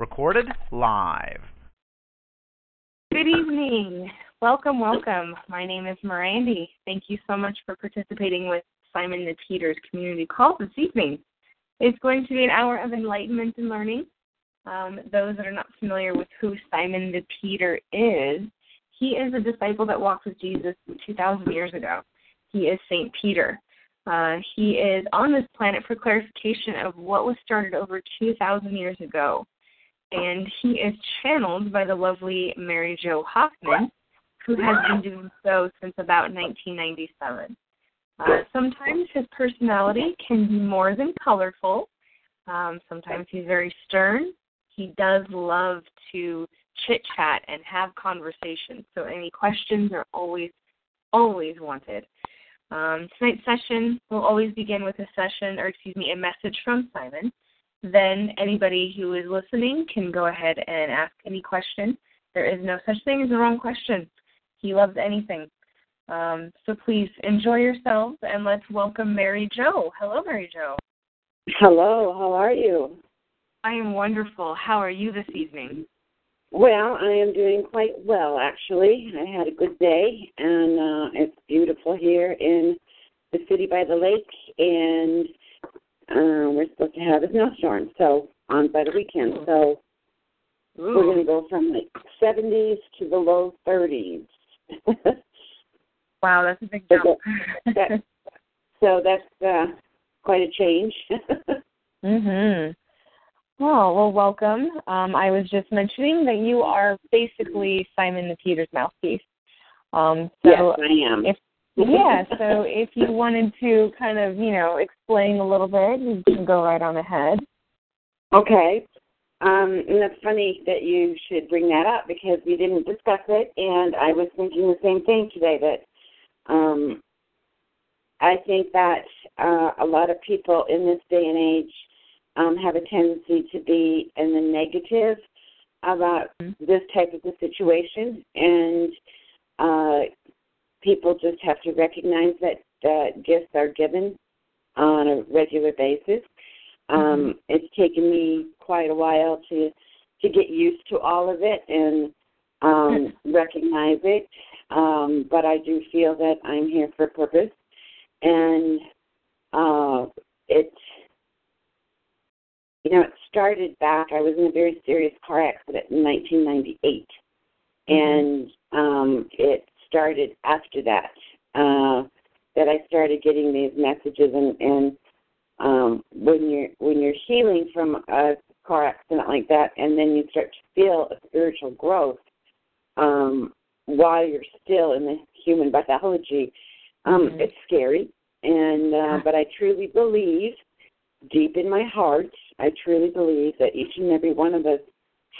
Recorded live. Good evening. Welcome, welcome. My name is Mirandy. Thank you so much for participating with Simon the Peters Community Call this evening. It's going to be an hour of enlightenment and learning. Um, those that are not familiar with who Simon the Peter is, he is a disciple that walked with Jesus 2,000 years ago. He is St. Peter. Uh, he is on this planet for clarification of what was started over 2,000 years ago and he is channeled by the lovely Mary Jo Hoffman, who has been doing so since about 1997. Uh, sometimes his personality can be more than colorful. Um, sometimes he's very stern. He does love to chit chat and have conversations. So any questions are always, always wanted. Um, tonight's session will always begin with a session, or excuse me, a message from Simon then anybody who is listening can go ahead and ask any question. There is no such thing as a wrong question. He loves anything. Um, so please enjoy yourselves and let's welcome Mary Jo. Hello, Mary Jo. Hello, how are you? I am wonderful. How are you this evening? Well, I am doing quite well, actually. I had a good day, and uh, it's beautiful here in the city by the lake, and uh, we're supposed to have a snowstorm, so on by the weekend. So Ooh. we're going to go from like 70s to the low 30s. wow, that's a big jump. that, that, so that's uh, quite a change. mhm. Well, well, welcome. Um, I was just mentioning that you are basically Simon the Peter's mouthpiece. Um, so yes, I am. If yeah, so if you wanted to kind of, you know, explain a little bit, you can go right on ahead. Okay. Um, and that's funny that you should bring that up because we didn't discuss it, and I was thinking the same thing today that um, I think that uh, a lot of people in this day and age um, have a tendency to be in the negative about mm-hmm. this type of a situation, and uh, people just have to recognize that uh, gifts are given on a regular basis. Um, mm-hmm. It's taken me quite a while to to get used to all of it and um, recognize it. Um, but I do feel that I'm here for a purpose, and uh, it you know it started back. I was in a very serious car accident in 1998, mm-hmm. and um, it started after that. Uh, that I started getting these messages, and, and um, when you're when you're healing from a car accident like that, and then you start to feel a spiritual growth um, while you're still in the human biology, um, mm-hmm. it's scary. And uh, but I truly believe, deep in my heart, I truly believe that each and every one of us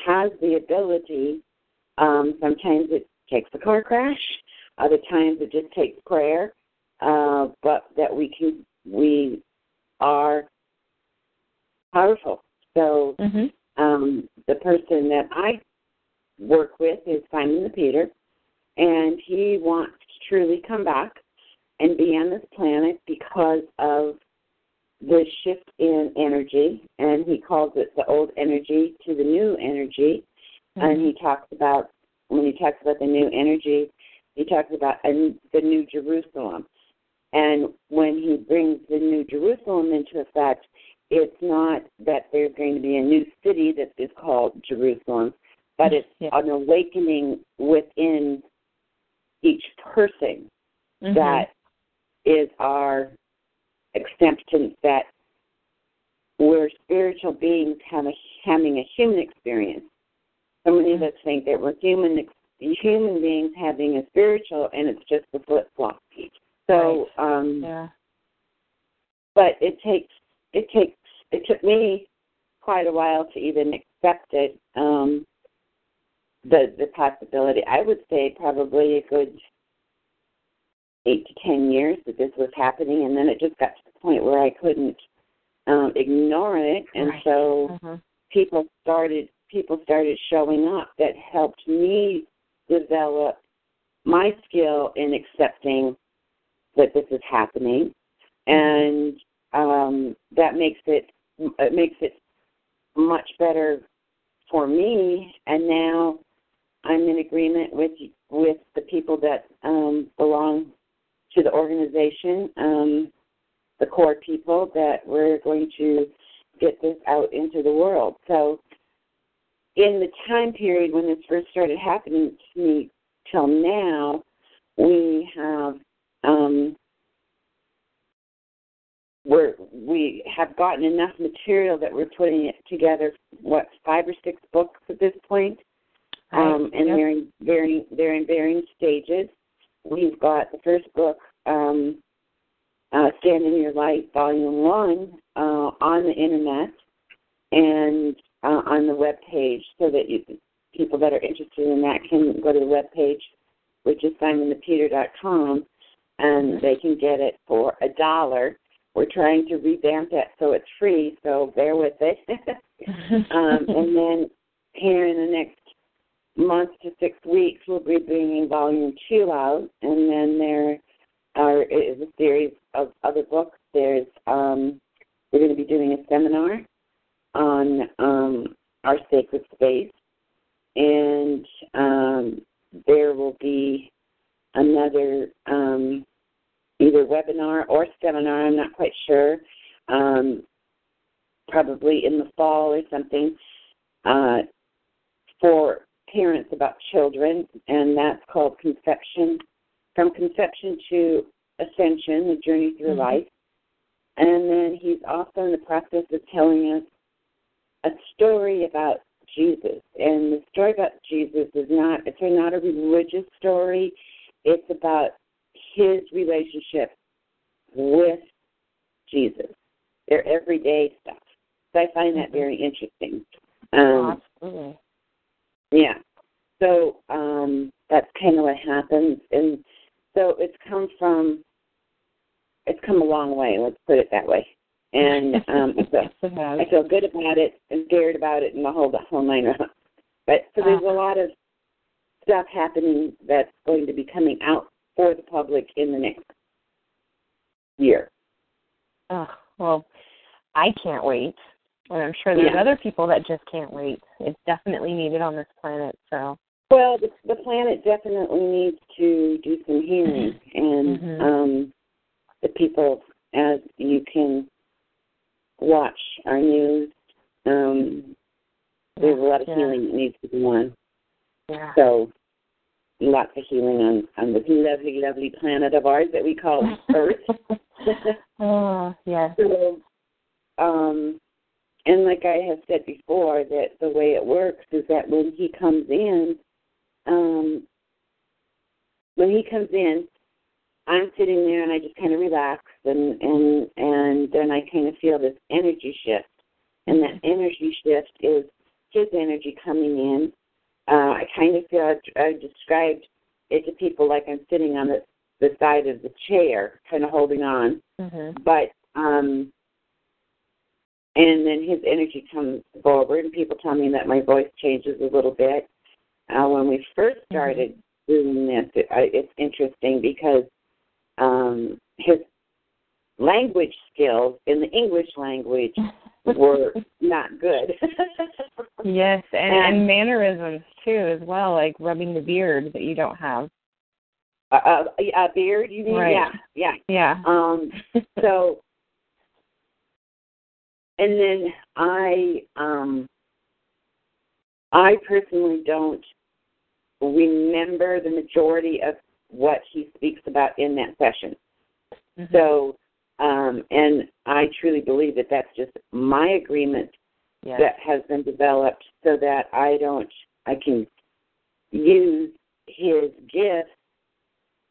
has the ability. Um, sometimes it takes a car crash. Other times it just takes prayer. Uh, but that we can we are powerful. So mm-hmm. um, the person that I work with is Simon the Peter, and he wants to truly come back and be on this planet because of the shift in energy, and he calls it the old energy to the new energy. Mm-hmm. And he talks about when he talks about the new energy, he talks about a, the new Jerusalem. And when he brings the new Jerusalem into effect, it's not that there's going to be a new city that is called Jerusalem, but it's yeah. an awakening within each person mm-hmm. that is our acceptance that we're spiritual beings having a human experience. So many of us think that we're human human beings having a spiritual, and it's just the flip flop. So, right. um, yeah. but it takes it takes it took me quite a while to even accept it. Um, the the possibility. I would say probably a good eight to ten years that this was happening, and then it just got to the point where I couldn't um, ignore it, and Right. so Mhm. people started people started showing up that helped me develop my skill in accepting that this is happening, and um, that makes it it makes it much better for me. And now I'm in agreement with with the people that um, belong to the organization, um, the core people that we're going to get this out into the world. So, in the time period when this first started happening to me till now, we have um, we're we have gotten enough material that we're putting it together. What five or six books at this point, um, and Yep. they're in varying they're in varying stages. We've got the first book, um, uh, Stand in Your Light, Volume One, uh, on the internet and uh, on the web page, so that you, people that are interested in that can go to the web page, which is simonthepeter.com, and they can get it for a dollar. We're trying to revamp that so it's free, so bear with it. um, and then here in the next month to six weeks, we'll be bringing volume two out, and then there are is a series of other books. There's um, we're going to be doing a seminar on um, our sacred space, and um, there will be another um, either webinar or seminar. I'm not quite sure. Um, probably in the fall or something uh, for parents about children, and that's called Conception, from Conception to Ascension, the journey through Mhm. life. And then he's also in the process of telling us a story about Jesus. And the story about Jesus is not it's not a religious story. It's about his relationship with Jesus. Their everyday stuff. So I find that very interesting. Um, Absolutely. yeah. So um, that's kind of what happens, and so it's come from. It's come a long way. Let's put it that way. And um, it has. I feel good about it and scared about it and the whole the whole nine. But so there's a lot of stuff happening that's going to be coming out for the public in the next year. Oh, well, I can't wait. And I'm sure there's Yeah. other people that just can't wait. It's definitely needed on this planet, so Well, the, the planet definitely needs to do some healing, and Mhm. um, the people, as you can watch our news, um, there's a lot of Yeah. healing that needs to be done. yeah. So, lots of healing on on this lovely, lovely planet of ours that we call Earth. oh, yes. so, um, and like I have said before, that the way it works is that when he comes in, um, when he comes in, I'm sitting there and I just kind of relax and and and then I kind of feel this energy shift, and that energy shift is his energy coming in. Uh, I kind of feel I, I described it to people like I'm sitting on the the side of the chair, kind of holding on, Mhm. but um and then his energy comes forward and people tell me that my voice changes a little bit. Uh when we first started doing this it, I, it's interesting because um his language skills in the english language were not good Yes, and, And- and mannerisms too, as well, like rubbing the beard that you don't have. a, a, a beard you mean Right. yeah yeah Yeah. um so and then i um i personally don't remember the majority of what he speaks about in that session Mhm. so um and i truly believe that that's just my agreement yes. that has been developed so that i don't i can use his gifts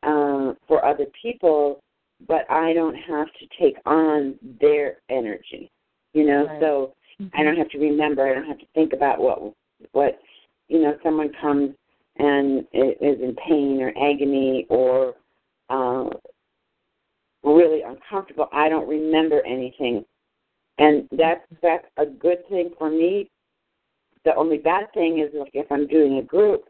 uh, for other people but I don't have to take on their energy. You know, Right. so I don't have to remember. I don't have to think about what what you know. Someone comes and is in pain or agony or uh, really uncomfortable. I don't remember anything, and that's that's a good thing for me. The only bad thing is like if I'm doing a group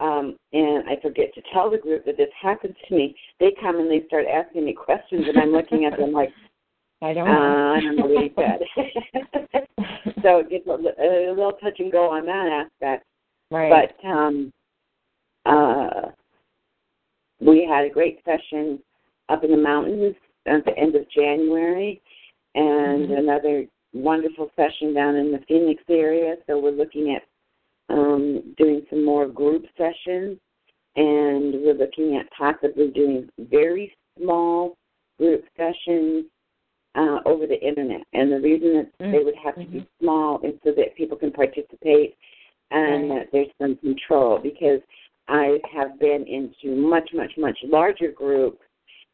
um, and I forget to tell the group that this happens to me, they come and they start asking me questions, and I'm looking at them like, I uh, don't know. I don't know what he said. so it gets a, a little touch and go on that aspect. right. But um, uh, we had a great session up in the mountains at the end of January, and Mhm. another wonderful session down in the Phoenix area. So we're looking at um, doing some more group sessions, and we're looking at possibly doing very small group sessions uh, over the internet. And the reason that Mm. they would have to be small is so that people can participate and Right. that there's some control because I have been into much, much, much larger groups.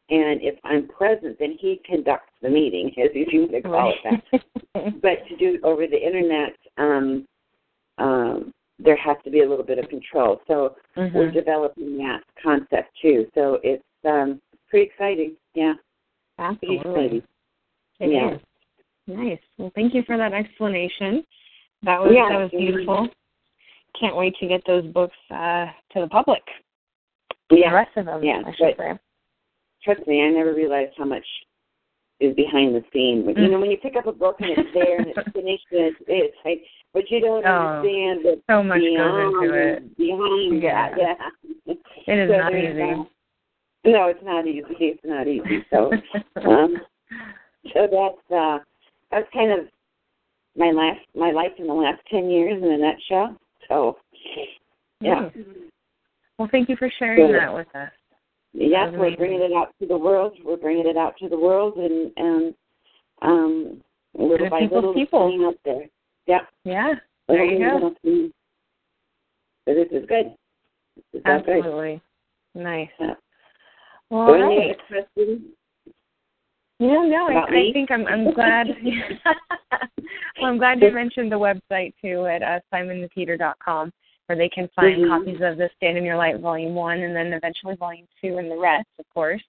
And if I'm present, then he conducts the meeting, as you want to call it that. But to do it over the internet, um, um, there has to be a little bit of control. So we're Mhm. developing that concept too. So it's um, pretty exciting. Yeah, pretty Absolutely. exciting. It Yeah. is. Nice. Well, thank you for that explanation. That was Yeah, that was beautiful. Can't wait to get those books uh, to the public. The rest of them, Yeah, I should say. trust me, I never realized how much is behind the scenes. When, you Mm. know, when you pick up a book and it's there and it's finished and it's, it's like, but you don't Oh, understand that So much goes into it. Behind Yeah. that, yeah. It is So not easy. that. No, it's not easy. It's not easy. So, um, so that's uh, that's kind of my last my life in the last ten years in a nutshell. So, yeah, Nice. Well, thank you for sharing Good. that with us. yes, we're bringing it out to the world. We're bringing it out to the world, and and um, little by little, people. out there. Yeah, Yeah, there you Little by go. So this is good. This is all good. Absolutely. Nice. Yeah. Well, all right. Yeah, no, I, I think I'm I'm glad. well, I'm glad you mentioned the website too at uh, simonthepeter.com, where they can find Mhm. copies of the Stand in Your Light Volume One, and then eventually Volume Two, and the rest, of course.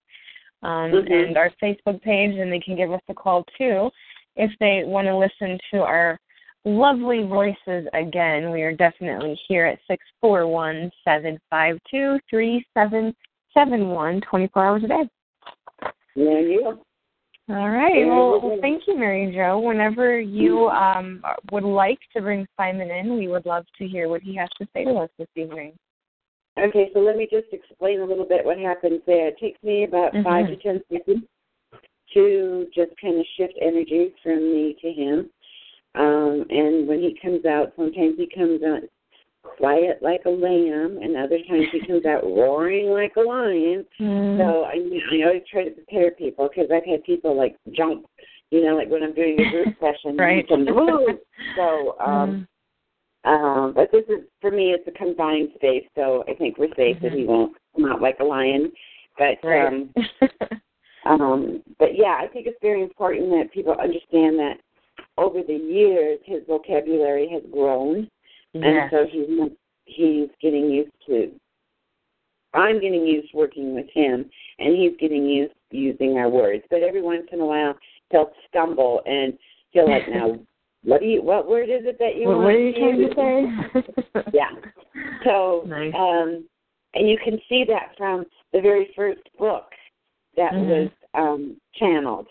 Um, Mhm. And our Facebook page, and they can give us a call too if they want to listen to our lovely voices again. We are definitely here at six four one seven five two three seven seven one twenty four hours a day. You go. All right. Well, well, thank you, Mary Jo. Whenever you um, would like to bring Simon in, we would love to hear what he has to say to us this evening. Okay, so let me just explain a little bit what happens there. It takes me about five to ten seconds to just kind of shift energy from me to him. Um, and when he comes out, sometimes he comes out quiet like a lamb, and other times he comes out roaring like a lion. Mm-hmm. So I, I always try to prepare people because I've had people like jump, you know, like when I'm doing a group session. Right. Some, so, um, um, but this is for me. It's a confined space, so I think we're safe that he won't come out like a lion. But right. um, um, but yeah, I think it's very important that people understand that over the years his vocabulary has grown, and so he's he's getting used to. I'm getting used working with him, and he's getting used using our words. But every once in a while, he'll stumble, and he'll like, "Now, what do you? What word is it that you What, want what are you to trying use?" to say? Yeah. So, Nice. um, and you can see that from the very first book that Mhm. was um, channeled.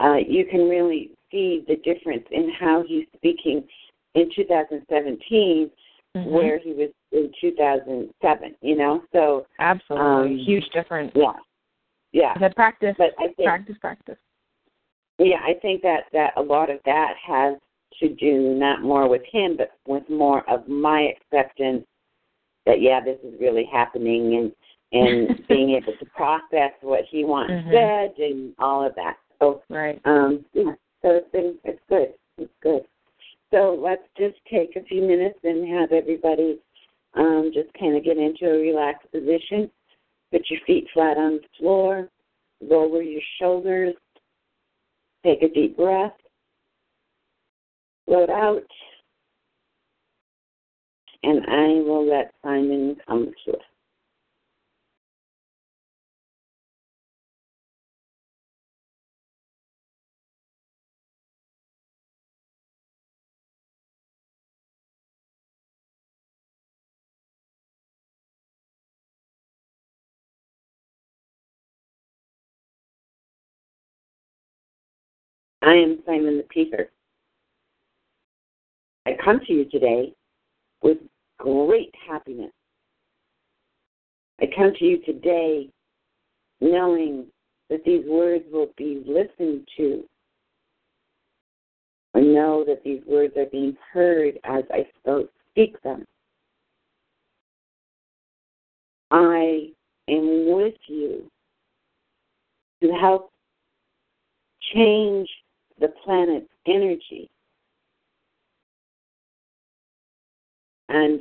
Uh, you can really see the difference in how he's speaking in 2017 Mhm. where he was in 2007, you know? So, Absolutely. um, Huge difference. yeah. Yeah. The practice, But I think practice, practice. Yeah, I think that that a lot of that has to do not more with him, but with more of my acceptance that yeah, this is really happening, and and being able to process what he once Mhm. said and all of that. So Right. um, yeah, so it's been it's good, it's good. So let's just take a few minutes and have everybody um, just kind of get into a relaxed position. Put your feet flat on the floor. lower your shoulders. Take a deep breath. Float out. And I will let Simon come to us. I am Simon the Peter. I come to you today with great happiness. I come to you today knowing that these words will be listened to. I know that these words are being heard as I speak them. I am with you to help change the planet's energy. And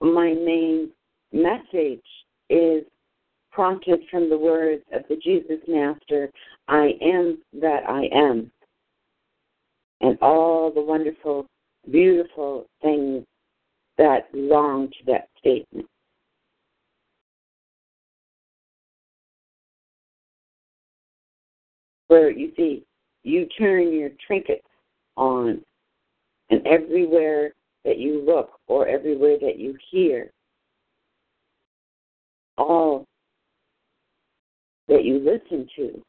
my main message is prompted from the words of the Jesus Master I am that I am. And all the wonderful, beautiful things that belong to that statement. Where you see, you turn your trinkets on, and everywhere that you look or everywhere that you hear, all that you listen to,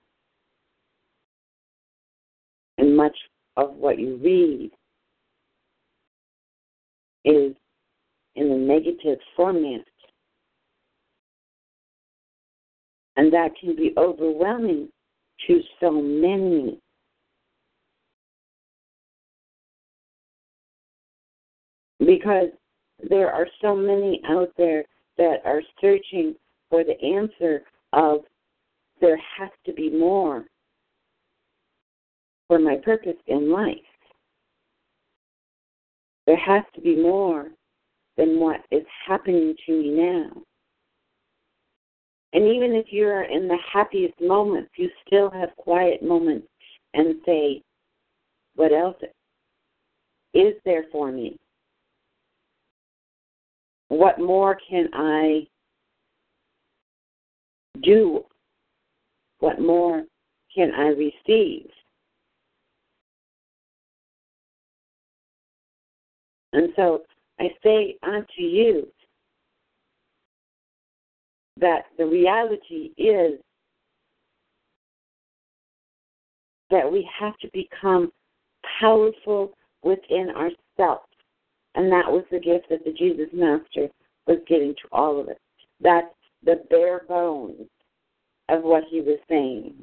and much of what you read is in a negative format. And that can be overwhelming to so many. Because there are so many out there that are searching for the answer of there has to be more for my purpose in life. There has to be more than what is happening to me now. And even if you're in the happiest moments, you still have quiet moments and say, What else is there for me? What more can I do? What more can I receive? And so I say unto you that the reality is that we have to become powerful within ourselves. And that was the gift that the Jesus Master was giving to all of us. That's the bare bones of what he was saying.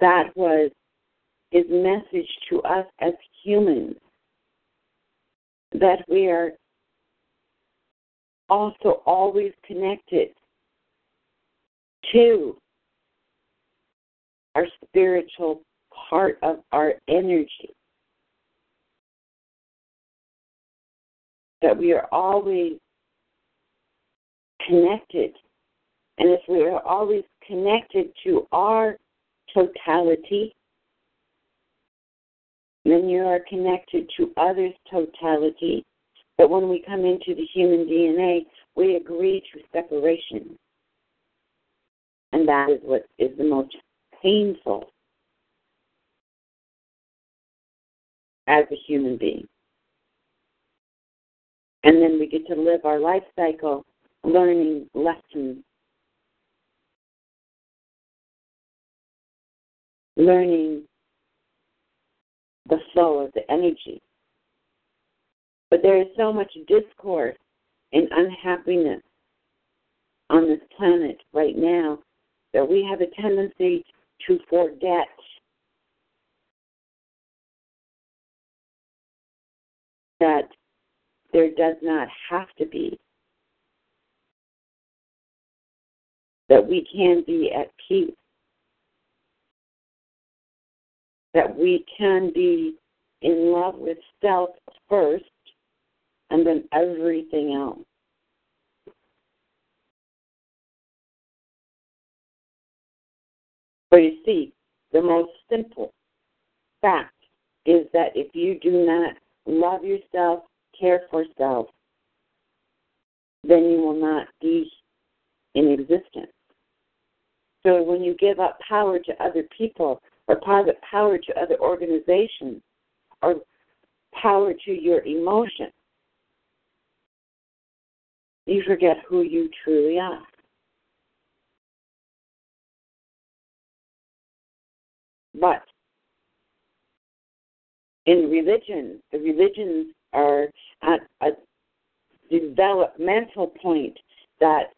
That was his message to us as humans that we are also always connected to our spiritual part of our energy. That we are always connected. And if we are always connected to our totality, then you are connected to others' totality. But when we come into the human DNA, we agree to separation. And that is what is the most painful as a human being. And then we get to live our life cycle learning lessons, learning the flow of the energy. But there is so much discourse and unhappiness on this planet right now that we have a tendency to forget that there does not have to be, that we can be at peace, that we can be in love with self first and then everything else. But you see, the most simple fact is that if you do not love yourself, care for self, then you will not be in existence. So when you give up power to other people or power to other organizations or power to your emotions, you forget who you truly are. But in religion, the religions are at a developmental point that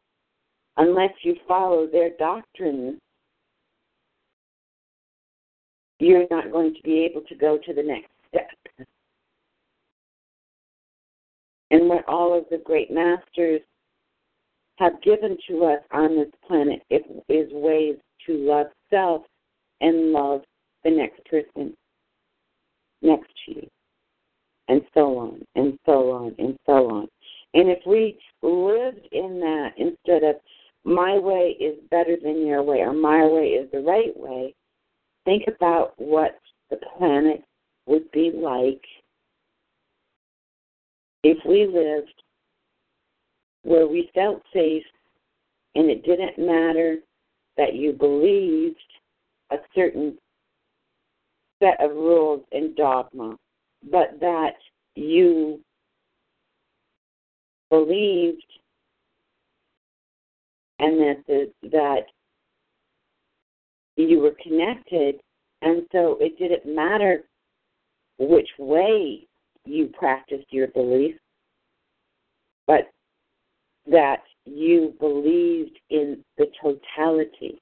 unless you follow their doctrines, you're not going to be able to go to the next step. And what all of the great masters have given to us on this planet is ways to love self and love the next person next to you, and so on, and so on, and so on. And if we lived in that instead of my way is better than your way or my way is the right way, think about what the planet would be like if we lived where we felt safe and it didn't matter that you believed a certain set of rules and dogma, but that you believed and that the, that you were connected, and so it didn't matter which way you practiced your belief, but that you believed in the totality.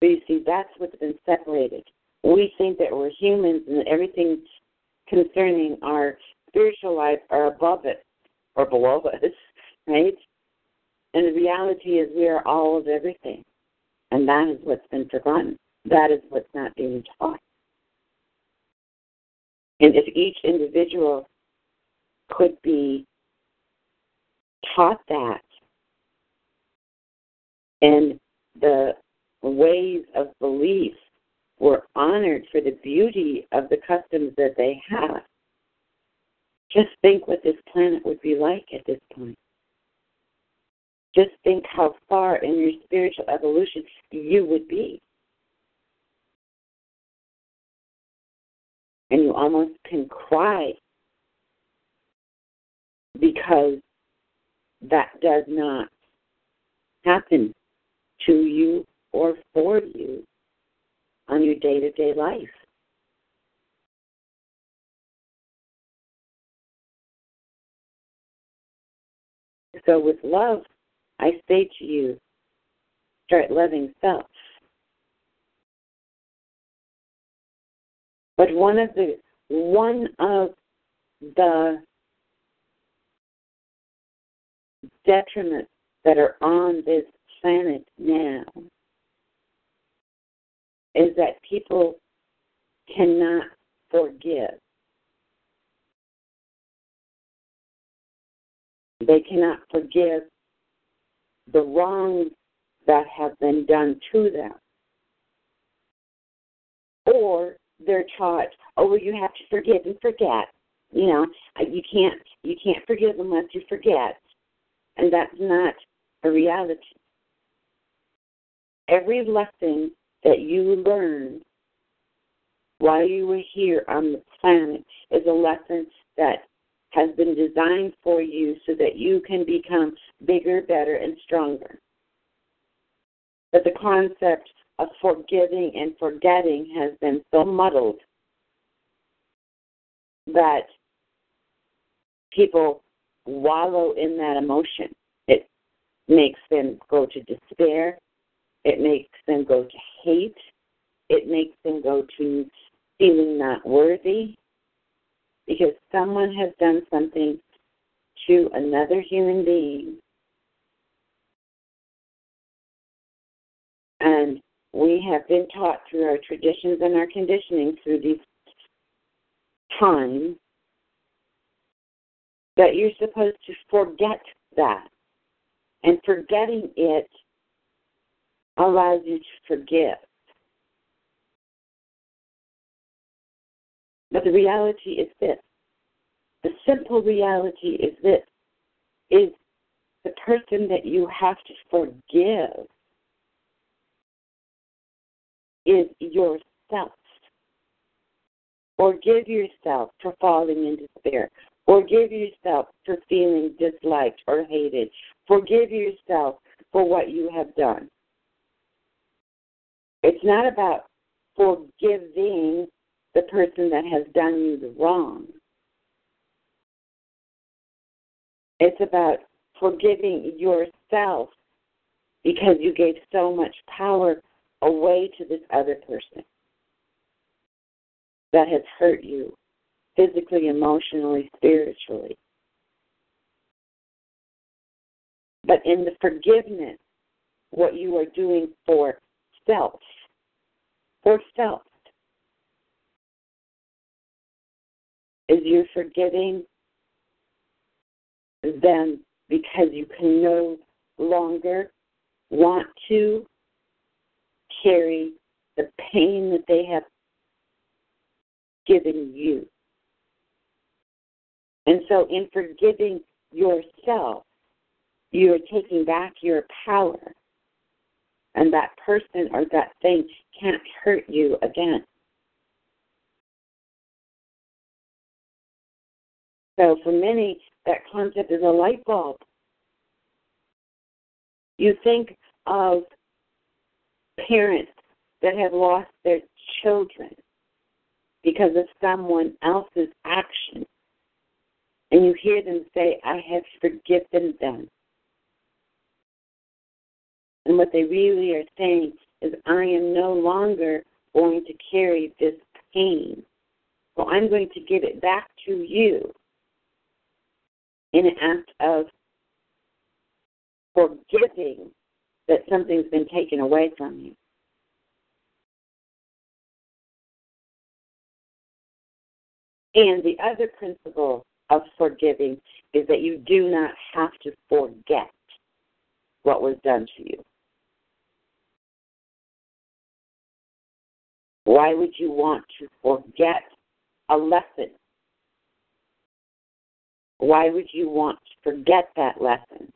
So you see, that's what's been separated. We think that we're humans and everything concerning our spiritual life are above it or below us, right? And the reality is we are all of everything. And that is what's been forgotten. That is what's not being taught. And if each individual could be taught that and the ways of belief were honored for the beauty of the customs that they have, just think what this planet would be like at this point. Just think how far in your spiritual evolution you would be. And you almost can cry because that does not happen to you or for you on your day to day life. So, with love, I say to you, start loving self. But one of the one of the detriments that are on this planet now is that people cannot forgive. They cannot forgive the wrongs that have been done to them. Or they're taught, oh, you have to forgive and forget. You know, uh, you can't you can't forgive unless you forget, and that's not a reality. Every lesson that you learned while you were here on the planet is a lesson that has been designed for you so that you can become bigger, better, and stronger. But the concept of forgiving and forgetting has been so muddled that people wallow in that emotion. It makes them go to despair. It makes them go to hate. It makes them go to feeling not worthy because someone has done something to another human being. And we have been taught through our traditions and our conditioning through these times that you're supposed to forget that. And forgetting it allows you to forgive. But the reality is this the simple reality is this is the person that you have to forgive is yourself. Forgive yourself for falling in despair. Forgive yourself for feeling disliked or hated. Forgive yourself for what you have done. It's not about forgiving the person that has done you the wrong. It's about forgiving yourself because you gave so much power away to this other person that has hurt you physically, emotionally, spiritually. But in the forgiveness, what you are doing for self, for self, is you're forgiving them because you can no longer want to carry the pain that they have given you. And so, in forgiving yourself, you're taking back your power, and that person or that thing can't hurt you again. So, for many, that concept is a light bulb. You think of parents that have lost their children because of someone else's action. And you hear them say, I have forgiven them. And what they really are saying is, I am no longer going to carry this pain. So I'm going to give it back to you in an act of forgiving that something's been taken away from you. And the other principle of forgiving is that you do not have to forget what was done to you. Why would you want to forget a lesson? Why would you want to forget that lesson?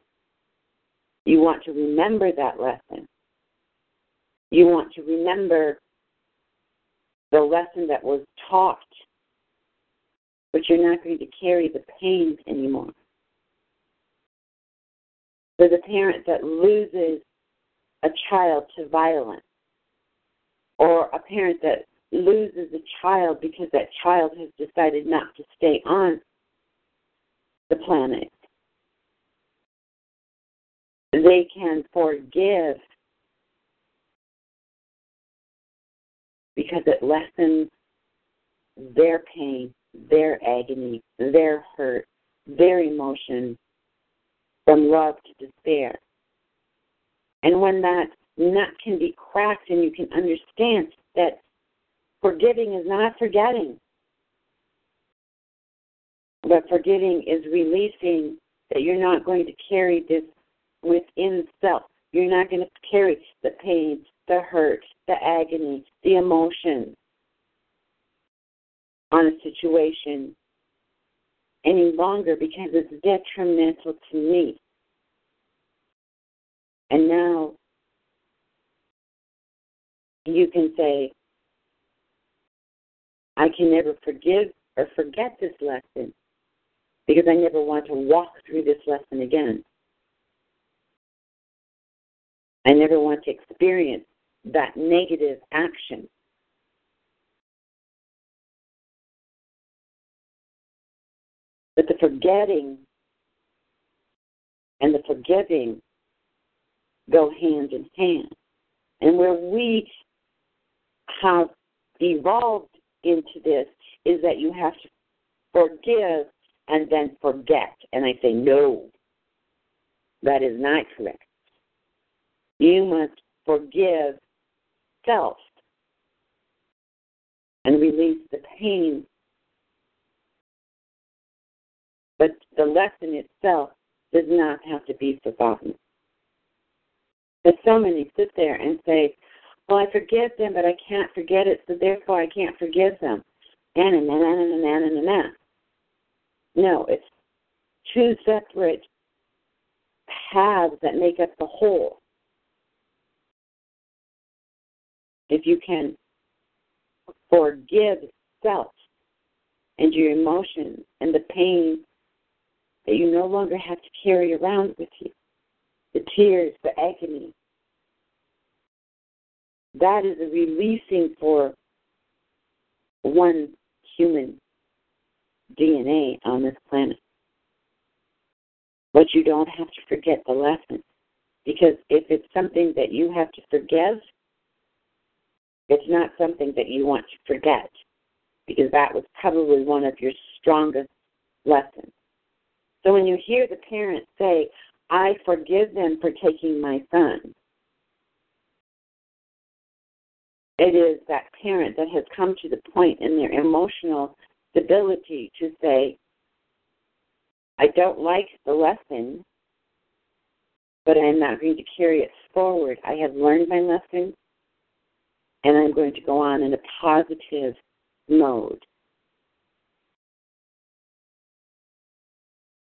You want to remember that lesson. You want to remember the lesson that was taught but you're not going to carry the pain anymore. For the parent that loses a child to violence, or a parent that loses a child because that child has decided not to stay on the planet, they can forgive because it lessens their pain their agony, their hurt, their emotion from love to despair. And when that nut can be cracked and you can understand that forgiving is not forgetting, but forgiving is releasing that you're not going to carry this within self. You're not going to carry the pain, the hurt, the agony, the emotions on a situation any longer because it's detrimental to me. And now you can say, I can never forgive or forget this lesson because I never want to walk through this lesson again. I never want to experience that negative action. But the forgetting and the forgiving go hand in hand. And where we have evolved into this is that you have to forgive and then forget. And I say, no, that is not correct. You must forgive self and release the pain but the lesson itself does not have to be forgotten. But so many sit there and say, Well, I forgive them, but I can't forget it, so therefore I can't forgive them. And and and and and and and No, it's two separate halves that make up the whole. If you can forgive self and your emotions and the pain that you no longer have to carry around with you, the tears, the agony. That is a releasing for one human DNA on this planet. But you don't have to forget the lesson. Because if it's something that you have to forgive, it's not something that you want to forget. Because that was probably one of your strongest lessons. So when you hear the parents say, I forgive them for taking my son, it is that parent that has come to the point in their emotional stability to say, I don't like the lesson, but I'm not going to carry it forward. I have learned my lesson, and I'm going to go on in a positive mode.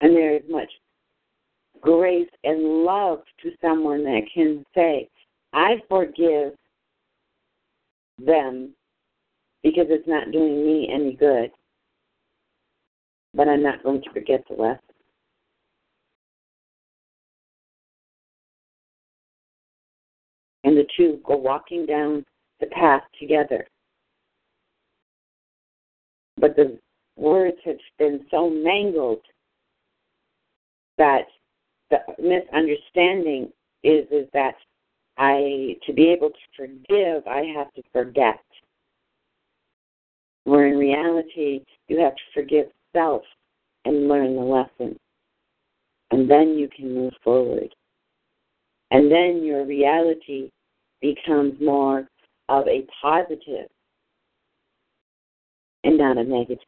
And there is much grace and love to someone that can say, I forgive them because it's not doing me any good, but I'm not going to forget the lesson. And the two go walking down the path together. But the words have been so mangled that the misunderstanding is is that I to be able to forgive, I have to forget. Where in reality, you have to forgive self and learn the lesson. And then you can move forward. And then your reality becomes more of a positive and not a negative.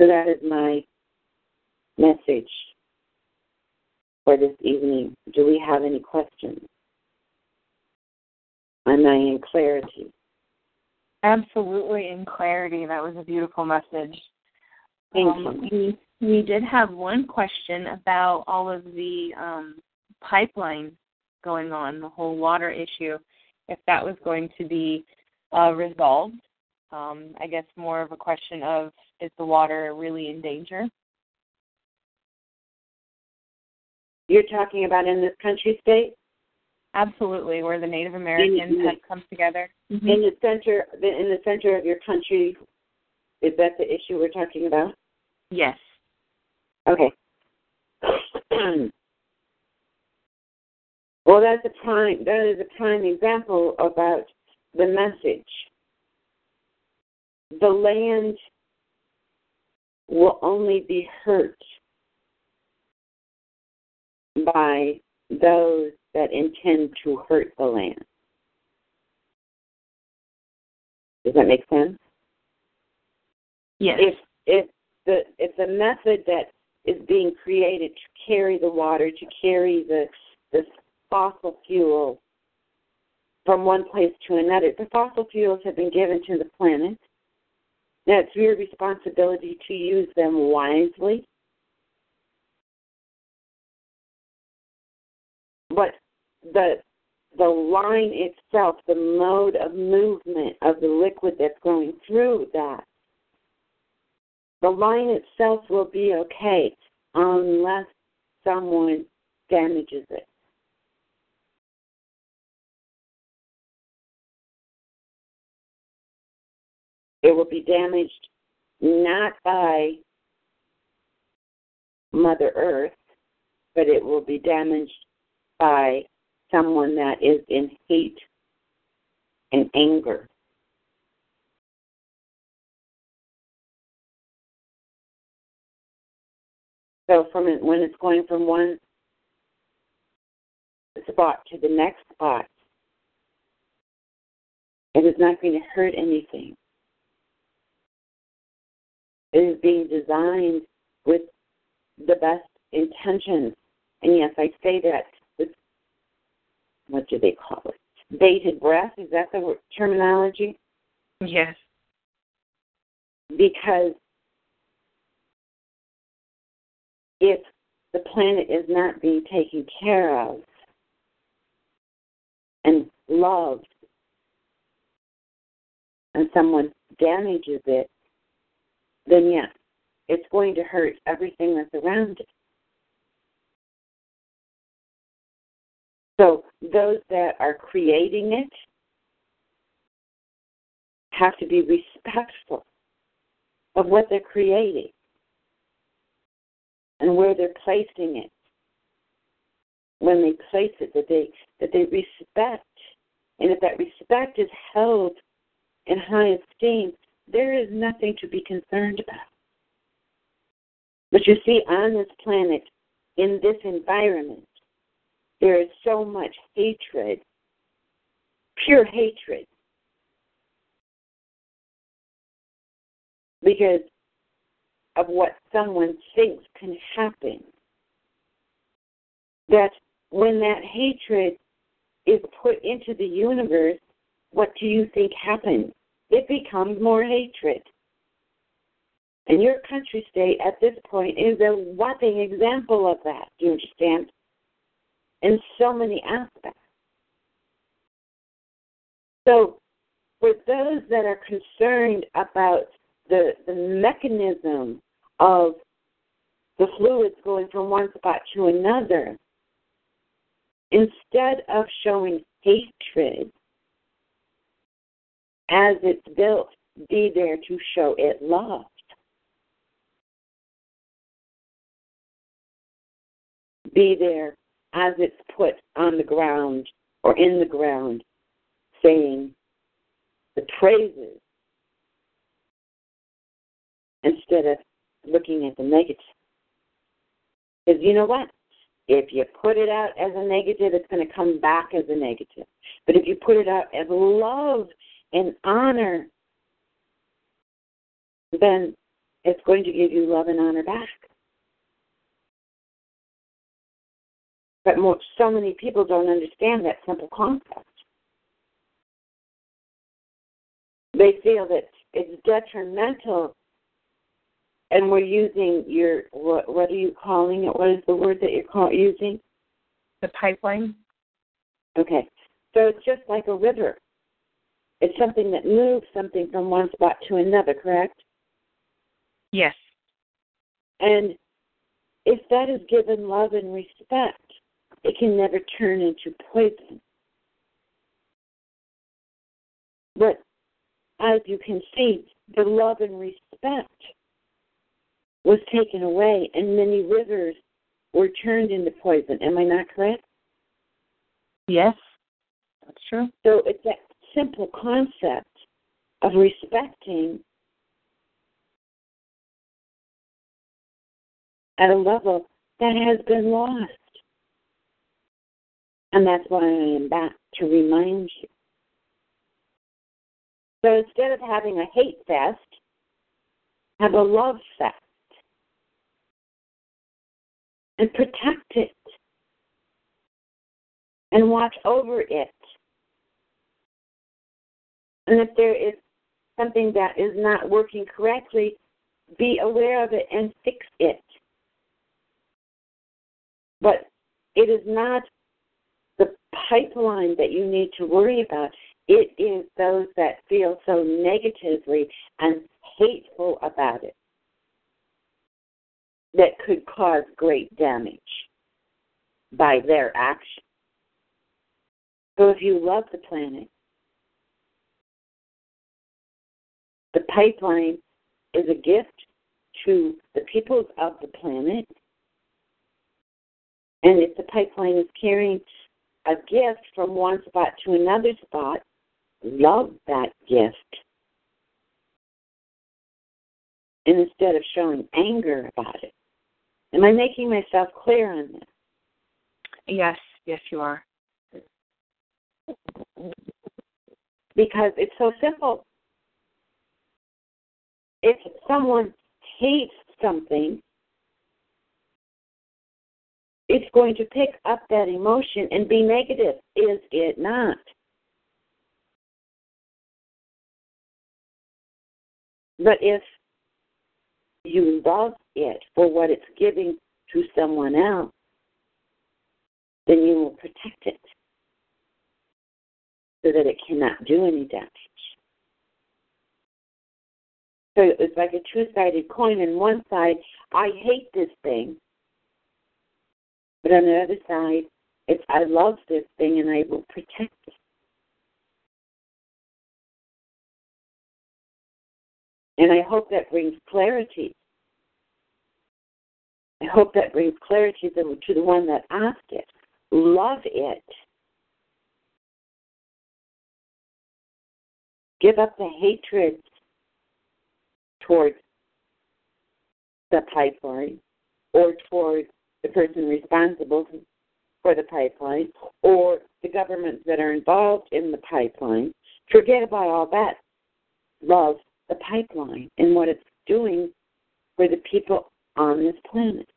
So that is my message for this evening. Do we have any questions? Am I in clarity? Absolutely in clarity. That was a beautiful message. Thank um, you. We, we did have one question about all of the um, pipeline going on, the whole water issue, if that was going to be uh, resolved. Um, I guess more of a question of is the water really in danger? You're talking about in this country state? Absolutely, where the Native Americans In- have come together. Mm-hmm. In the center in the center of your country is that the issue we're talking about? Yes. Okay. well that's a prime that is a prime example about the message. The land will only be hurt by those that intend to hurt the land. Does that make sense? Yes. If if the if the method that is being created to carry the water, to carry the the fossil fuel from one place to another, the fossil fuels have been given to the planet. Now it's your responsibility to use them wisely. But the the line itself, the mode of movement of the liquid that's going through that, the line itself will be okay unless someone damages it. It will be damaged not by Mother Earth, but it will be damaged by someone that is in hate and anger. So from when it's going from one spot to the next spot, it is not going to hurt anything. It is being designed with the best intentions. And yes, I say that what do they call it? Bated breath. Is that the terminology? Yes. Because if the planet is not being taken care of and loved, and someone damages it, then yes, it's going to hurt everything that's around it. So those that are creating it have to be respectful of what they're creating and where they're placing it. When they place it, that they that they respect, and if that respect is held in high esteem, there is nothing to be concerned about. But you see, on this planet, in this environment, there is so much hatred, pure hatred. Because of what someone thinks can happen. That when that hatred is put into the universe, what do you think happens? It becomes more hatred. And your country state at this point is a whopping example of that. Do you understand? In so many aspects. So, for those that are concerned about the, the mechanism of the fluids going from one spot to another, instead of showing hatred as it's built, be there to show it love. Be there as it's put on the ground or in the ground, saying the praises instead of looking at the negative. Because you know what? If you put it out as a negative, it's going to come back as a negative. But if you put it out as love and honor, then it's going to give you love and honor back. But more, so many people don't understand that simple concept. They feel that it's detrimental, and we're using your what? What are you calling it? What is the word that you're call, using? The pipeline. Okay, so it's just like a river. It's something that moves something from one spot to another, correct? Yes. And if that is given love and respect, it can never turn into poison. But as you can see, the love and respect was taken away, and many rivers were turned into poison. Am I not correct? Yes, that's true. So it's that simple concept of respecting at a level that has been lost. And that's why I am back to remind you. So instead of having a hate fest, have a love fest. And protect it. And watch over it. And if there is something that is not working correctly, be aware of it and fix it. But it is not pipeline that you need to worry about. It is those that feel so negatively and hateful about it that could cause great damage by their action. So if you love the planet, the pipeline is a gift to the peoples of the planet. And if the pipeline is carrying a gift from one spot to another spot, love that gift. And instead of showing anger about it. Am I making myself clear on this? Yes, yes, you are. Because it's so simple. If someone hates something, it's going to pick up that emotion and be negative, is it not? But if you love it for what it's giving to someone else, then you will protect it so that it cannot do any damage. So it's like a two sided coin. On one side, I hate this thing. But on the other side, it's I love this thing and I will protect it. And I hope that brings clarity. I hope that brings clarity to, the one that asked it. Love it. Give up the hatred towards the pipeline or towards the person responsible for the pipeline or the governments that are involved in the pipeline. Forget about all that. Love the pipeline and what it's doing for the people on this planet.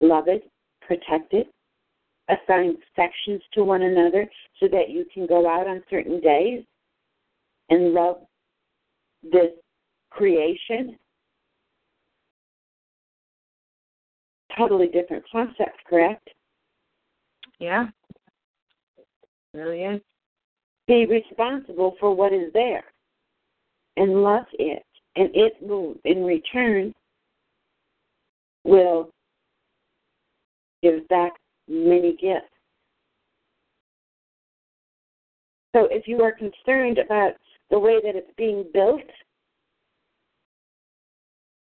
Love it, protect it, assign sections to one another so that you can go out on certain days and love this creation. Totally different concept, correct? Yeah. Oh, really is. Be responsible for what is there and love it. And it will, in return, will give back many gifts. So if you are concerned about the way that it's being built,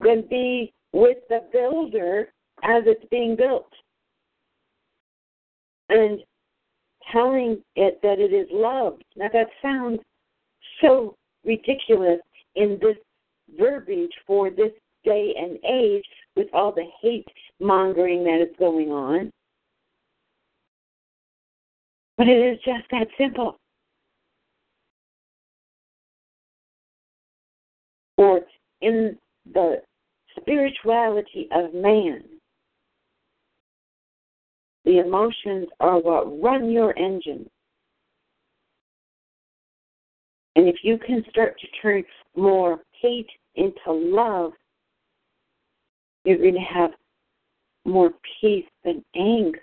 then be with the builder as it's being built. And telling it that it is loved. Now that sounds so ridiculous in this verbiage for this day and age with all the hate mongering that is going on. But it is just that simple. Or in the spirituality of man, the emotions are what run your engine. And if you can start to turn more hate into love, you're going to have more peace than anger.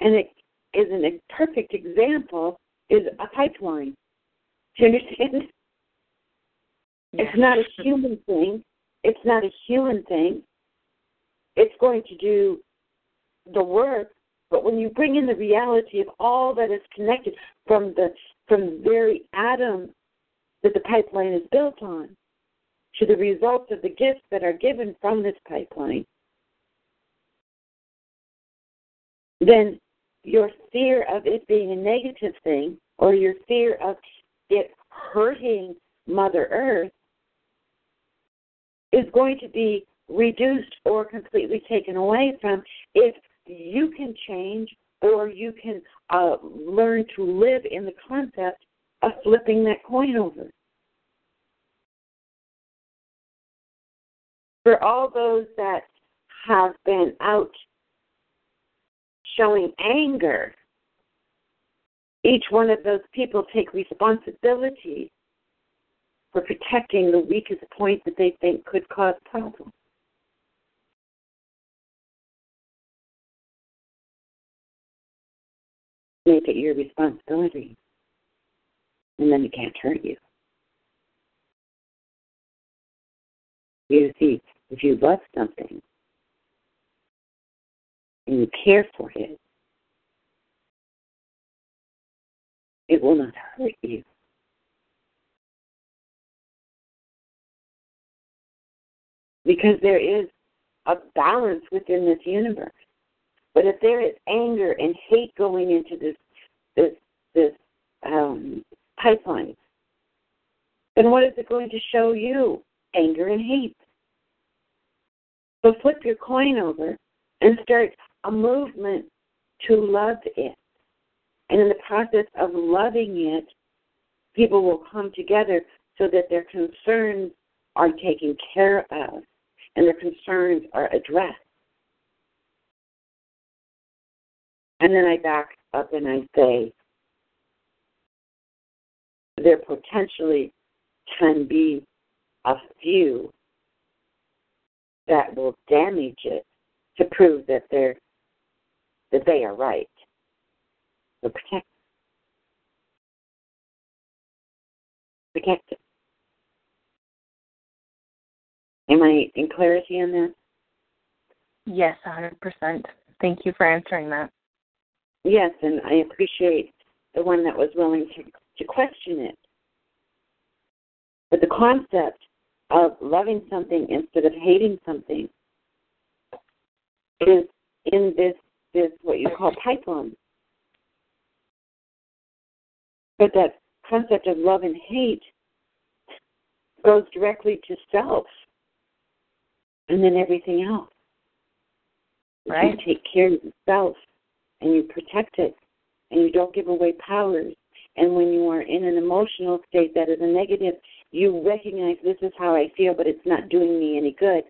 And it is an, a perfect example is a pipeline. Do you understand? Yeah. It's not a human thing. It's not a human thing. It's going to do the work, but when you bring in the reality of all that is connected from the from the very atom that the pipeline is built on to the results of the gifts that are given from this pipeline, then your fear of it being a negative thing or your fear of it hurting Mother Earth is going to be reduced or completely taken away from if you can change or you can uh, learn to live in the concept of flipping that coin over. For all those that have been out showing anger, each one of those people take responsibility for protecting the weakest point that they think could cause problems. Make it your responsibility, and then it can't hurt you. You see, if you love something and you care for it, it will not hurt you. Because there is a balance within this universe. But if there is anger and hate going into this this this um, pipeline, then what is it going to show you? Anger and hate. So flip your coin over and start a movement to love it. And in the process of loving it, people will come together so that their concerns are taken care of and their concerns are addressed. And then I back up and I say, there potentially can be a few that will damage it to prove that they're that they are right. So protect protect it. Am I in clarity on that? Yes, 100%. Thank you for answering that. Yes, and I appreciate the one that was willing to, to question it. But the concept of loving something instead of hating something is in this this what you call pipeline. But that concept of love and hate goes directly to self and then everything else. Right. You take care of yourself and you protect it and you don't give away powers. And when you are in an emotional state that is a negative, you recognize this is how I feel, but it's not doing me any good.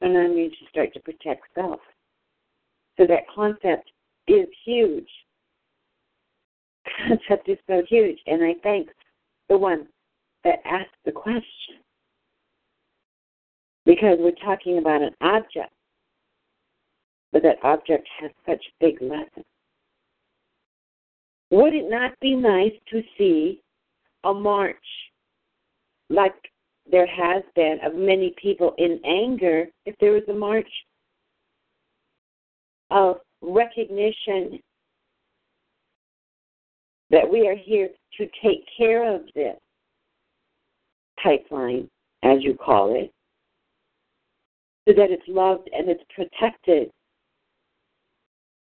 And then you to start to protect self. So that concept is huge. Concept is so huge. And I thank the one that asked the question. Because we're talking about an object, but that object has such big lessons. Would it not be nice to see a march like there has been of many people in anger if there was a march of recognition that we are here to take care of this pipeline, as you call it, so that it's loved and it's protected.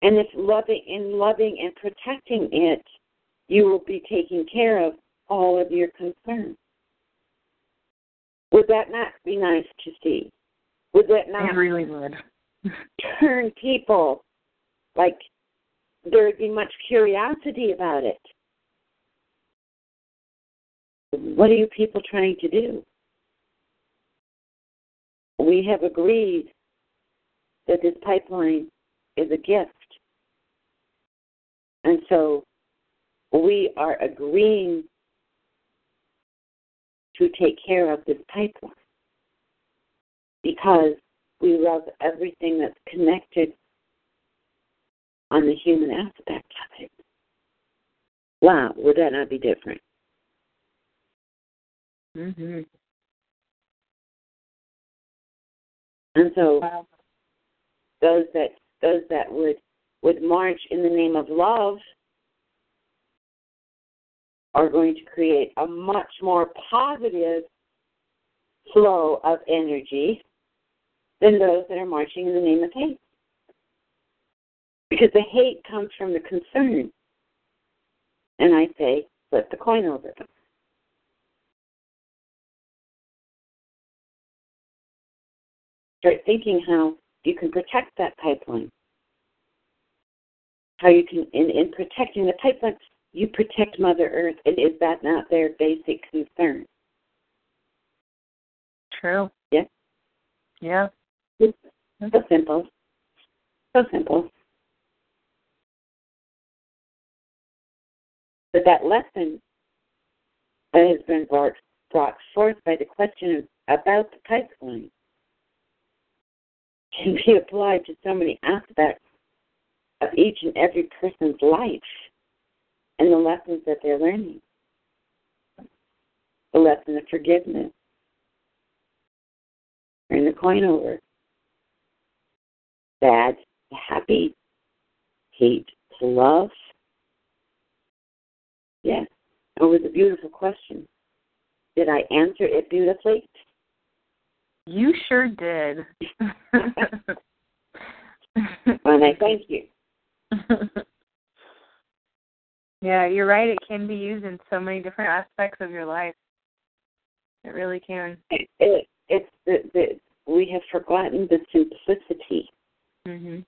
And if loving in loving and protecting it, you will be taking care of all of your concerns. Would that not be nice to see? Would that not It really would. turn people like there would be much curiosity about it? What are you people trying to do? We have agreed that this pipeline is a gift. And so we are agreeing to take care of this pipeline because we love everything that's connected on the human aspect of it. Wow, would that not be different? Mhm. And so Wow. those that those that would would march in the name of love are going to create a much more positive flow of energy than those that are marching in the name of hate. Because the hate comes from the concern. And I say, flip the coin over. Start thinking how you can protect that pipeline. How you can, in, in protecting the pipeline, you protect Mother Earth, and is that not their basic concern? True. Yeah. Yeah. So simple. So simple. But that lesson that has been brought, brought forth by the question about the pipeline can be applied to so many aspects of each and every person's life and the lessons that they're learning. The lesson of forgiveness. Turn the coin over. Sad to happy. Hate to love. Yes. It was a beautiful question. Did I answer it beautifully? You sure did. And I thank you. yeah, you're right. It can be used in so many different aspects of your life. It really can. It, it, it's the, the we have forgotten the simplicity. Mhm.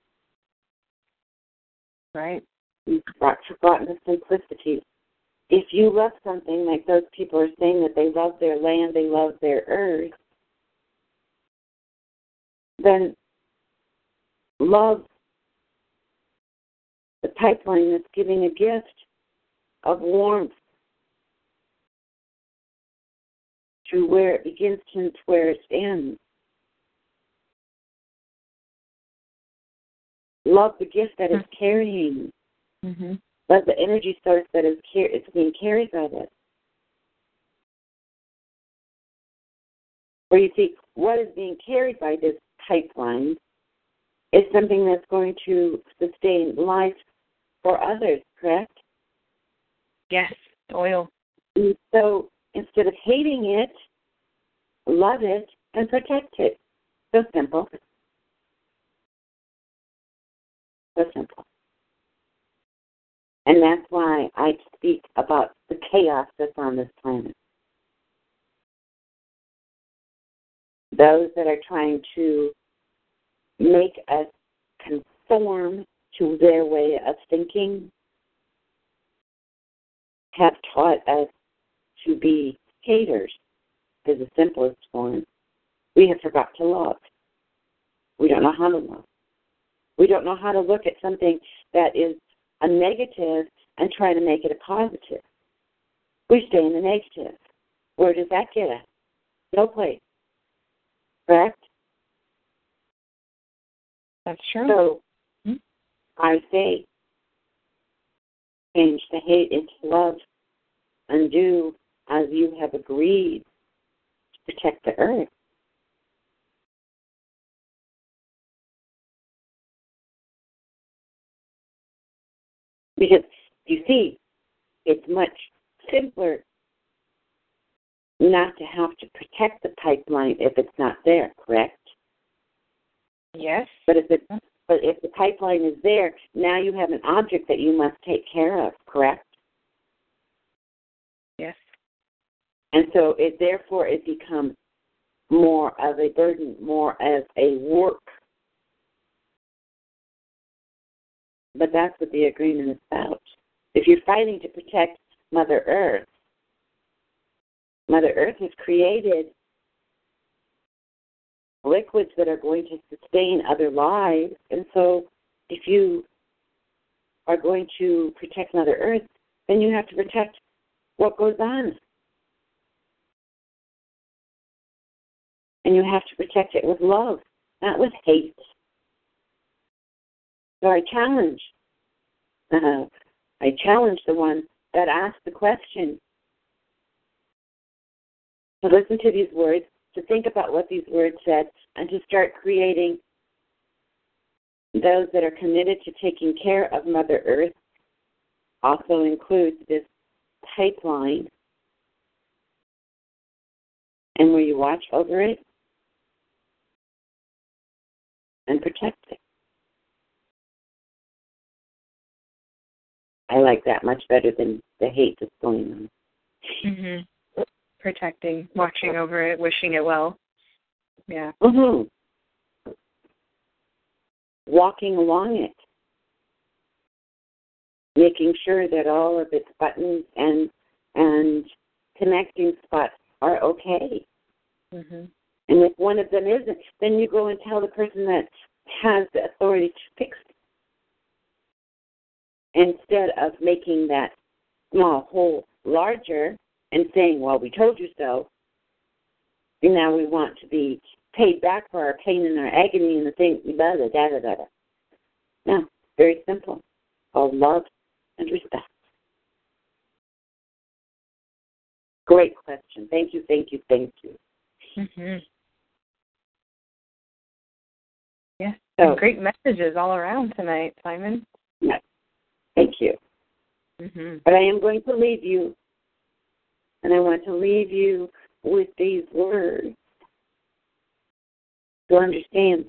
Right. We've got- forgotten the simplicity. If you love something like those people are saying that they love their land, they love their earth, then love the pipeline that's giving a gift of warmth to where it begins to where it ends. Love the gift that it's carrying. Mm-hmm. Love the energy source that is car- it's being carried by this. Where you see what is being carried by this pipeline is something that's going to sustain life for others, correct? Yes, oil. So instead of hating it, love it and protect it. So simple. So simple. And that's why I speak about the chaos that's on this planet. Those that are trying to make us conform to their way of thinking have taught us to be haters is the simplest form. We have forgot to love. We don't know how to love. We don't know how to look at something that is a negative and try to make it a positive. We stay in the negative. Where does that get us? No place. Correct? That's true. So I say change the hate into love and do as you have agreed to protect the earth. Because you see, it's much simpler not to have to protect the pipeline if it's not there, correct? yes. But if it mm-hmm. But if the pipeline is there, now you have an object that you must take care of, correct? Yes. And so it therefore it becomes more of a burden, more as a work. But that's what the agreement is about. If you're fighting to protect Mother Earth, Mother Earth has created liquids that are going to sustain other lives. And so if you are going to protect Mother Earth, then you have to protect what goes on. And you have to protect it with love, not with hate. So I challenge, uh, I challenge the one that asked the question to listen to these words, to think about what these words said, and to start creating those that are committed to taking care of Mother Earth. Also includes this pipeline, and where you watch over it and protect it. I like that much better than the hate that's going on. Mm-hmm. Protecting, watching over it, wishing it well. Yeah. Mm-hmm. Walking along it, making sure that all of its buttons and and connecting spots are okay. Mm-hmm. And if one of them isn't, then you go and tell the person that has the authority to fix it. Instead of making that small hole larger and saying, well, we told you so, and now we want to be paid back for our pain and our agony and the thing, blah, blah, da, da, da, da. No, very simple. Called love and respect. Great question. Thank you, thank you, thank you. Mm-hmm. Yeah. So, Great messages all around tonight, Simon. yes, thank you. Mm-hmm. But I am going to leave you, and I want to leave you with these words to understand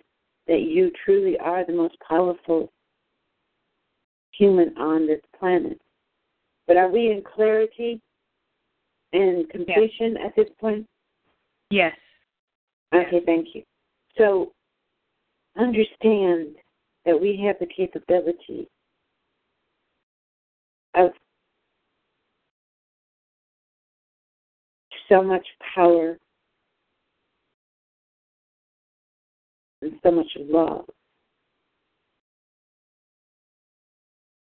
that you truly are the most powerful human on this planet. But are we in clarity and completion at this point? Yes. Okay, thank you. So understand that we have the capability of so much power and so much love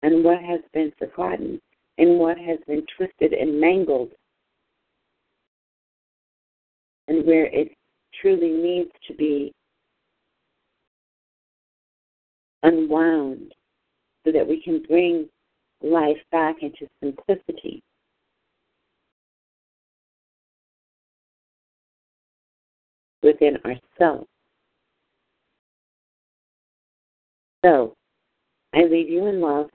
and what has been forgotten and what has been twisted and mangled and where it truly needs to be unwound so that we can bring life back into simplicity. Within ourselves. So, I leave you in love.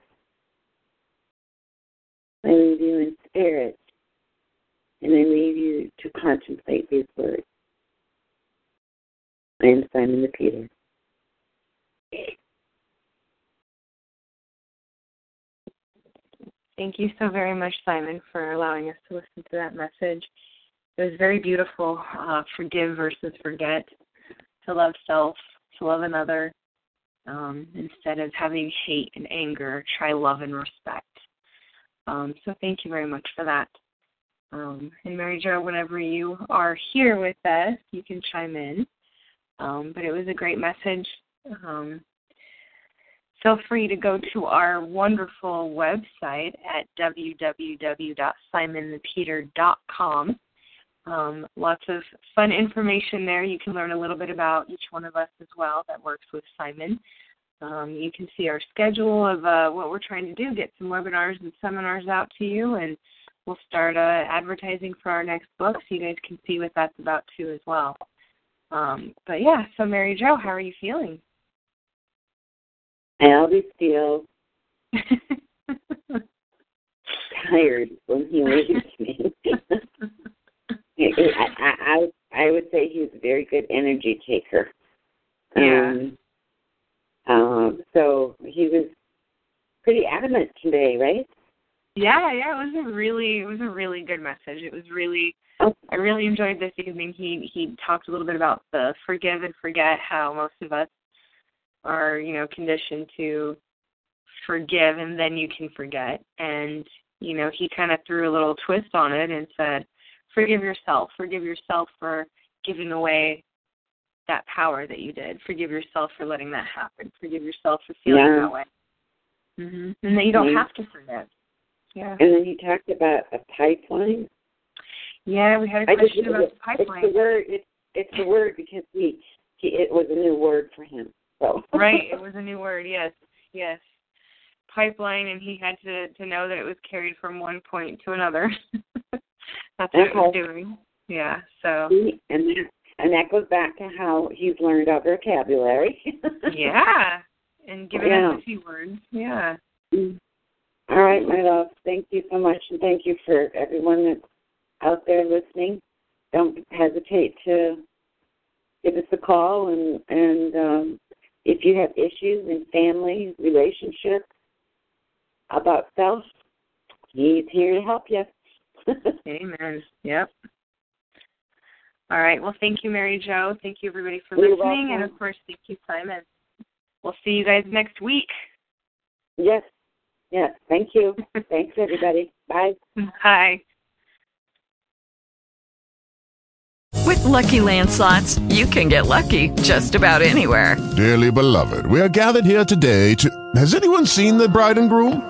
I leave you in spirit. And I leave you to contemplate these words. I am Simon the Peter. Thank you so very much, Simon, for allowing us to listen to that message. It was very beautiful. Uh, forgive versus forget. To love self, to love another, um, instead of having hate and anger, try love and respect. Um, so thank you very much for that. Um, and Mary Jo, whenever you are here with us, you can chime in. Um, but it was a great message. Um, feel free to go to our wonderful website at www.simonthepeter.com. Um, lots of fun information there. You can learn a little bit about each one of us as well that works with Simon. Um, you can see our schedule of uh, what we're trying to do, get some webinars and seminars out to you, and we'll start uh, advertising for our next book so you guys can see what that's about too as well. Um, but yeah, so Mary Jo, how are you feeling? I always feel tired when he leaves me. I, I, I would say he's a very good energy taker. Yeah. Um, um, so he was pretty adamant today, right? Yeah, yeah, it was a really it was a really good message. It was really Oh. I really enjoyed this evening. He he talked a little bit about the forgive and forget how most of us are, you know, conditioned to forgive and then you can forget. And, you know, he kind of threw a little twist on it and said, forgive yourself. Forgive yourself for giving away that power that you did. Forgive yourself for letting that happen. Forgive yourself for feeling Yeah. that way. hmm And that you don't Mhm. have to forgive. Yeah. And then he talked about a pipeline. Yeah, we had a I just question about the it's pipeline. the word. It's it's the word because he he it was a new word for him. So right, it was a new word. Yes, yes. Pipeline, and he had to to know that it was carried from one point to another. That's what Okay. doing. Yeah. So and that and that goes back to how he's learned our vocabulary. yeah, and giving Yeah. us a few words. Yeah. Mm. All right, my love. Thank you so much, and thank you for everyone that's out there listening. Don't hesitate to give us a call, and and um, if you have issues in family, relationships, about self, he's here to help you. Amen. Yep. All right. Well, thank you, Mary Jo. Thank you, everybody, for You're listening, and of course, thank you, Simon. We'll see you guys next week. yes, yes. Thank you. Thanks, everybody. Bye. Bye. With Lucky Land slots, you can get lucky just about anywhere. Dearly beloved, we are gathered here today to. Has anyone seen the bride and groom?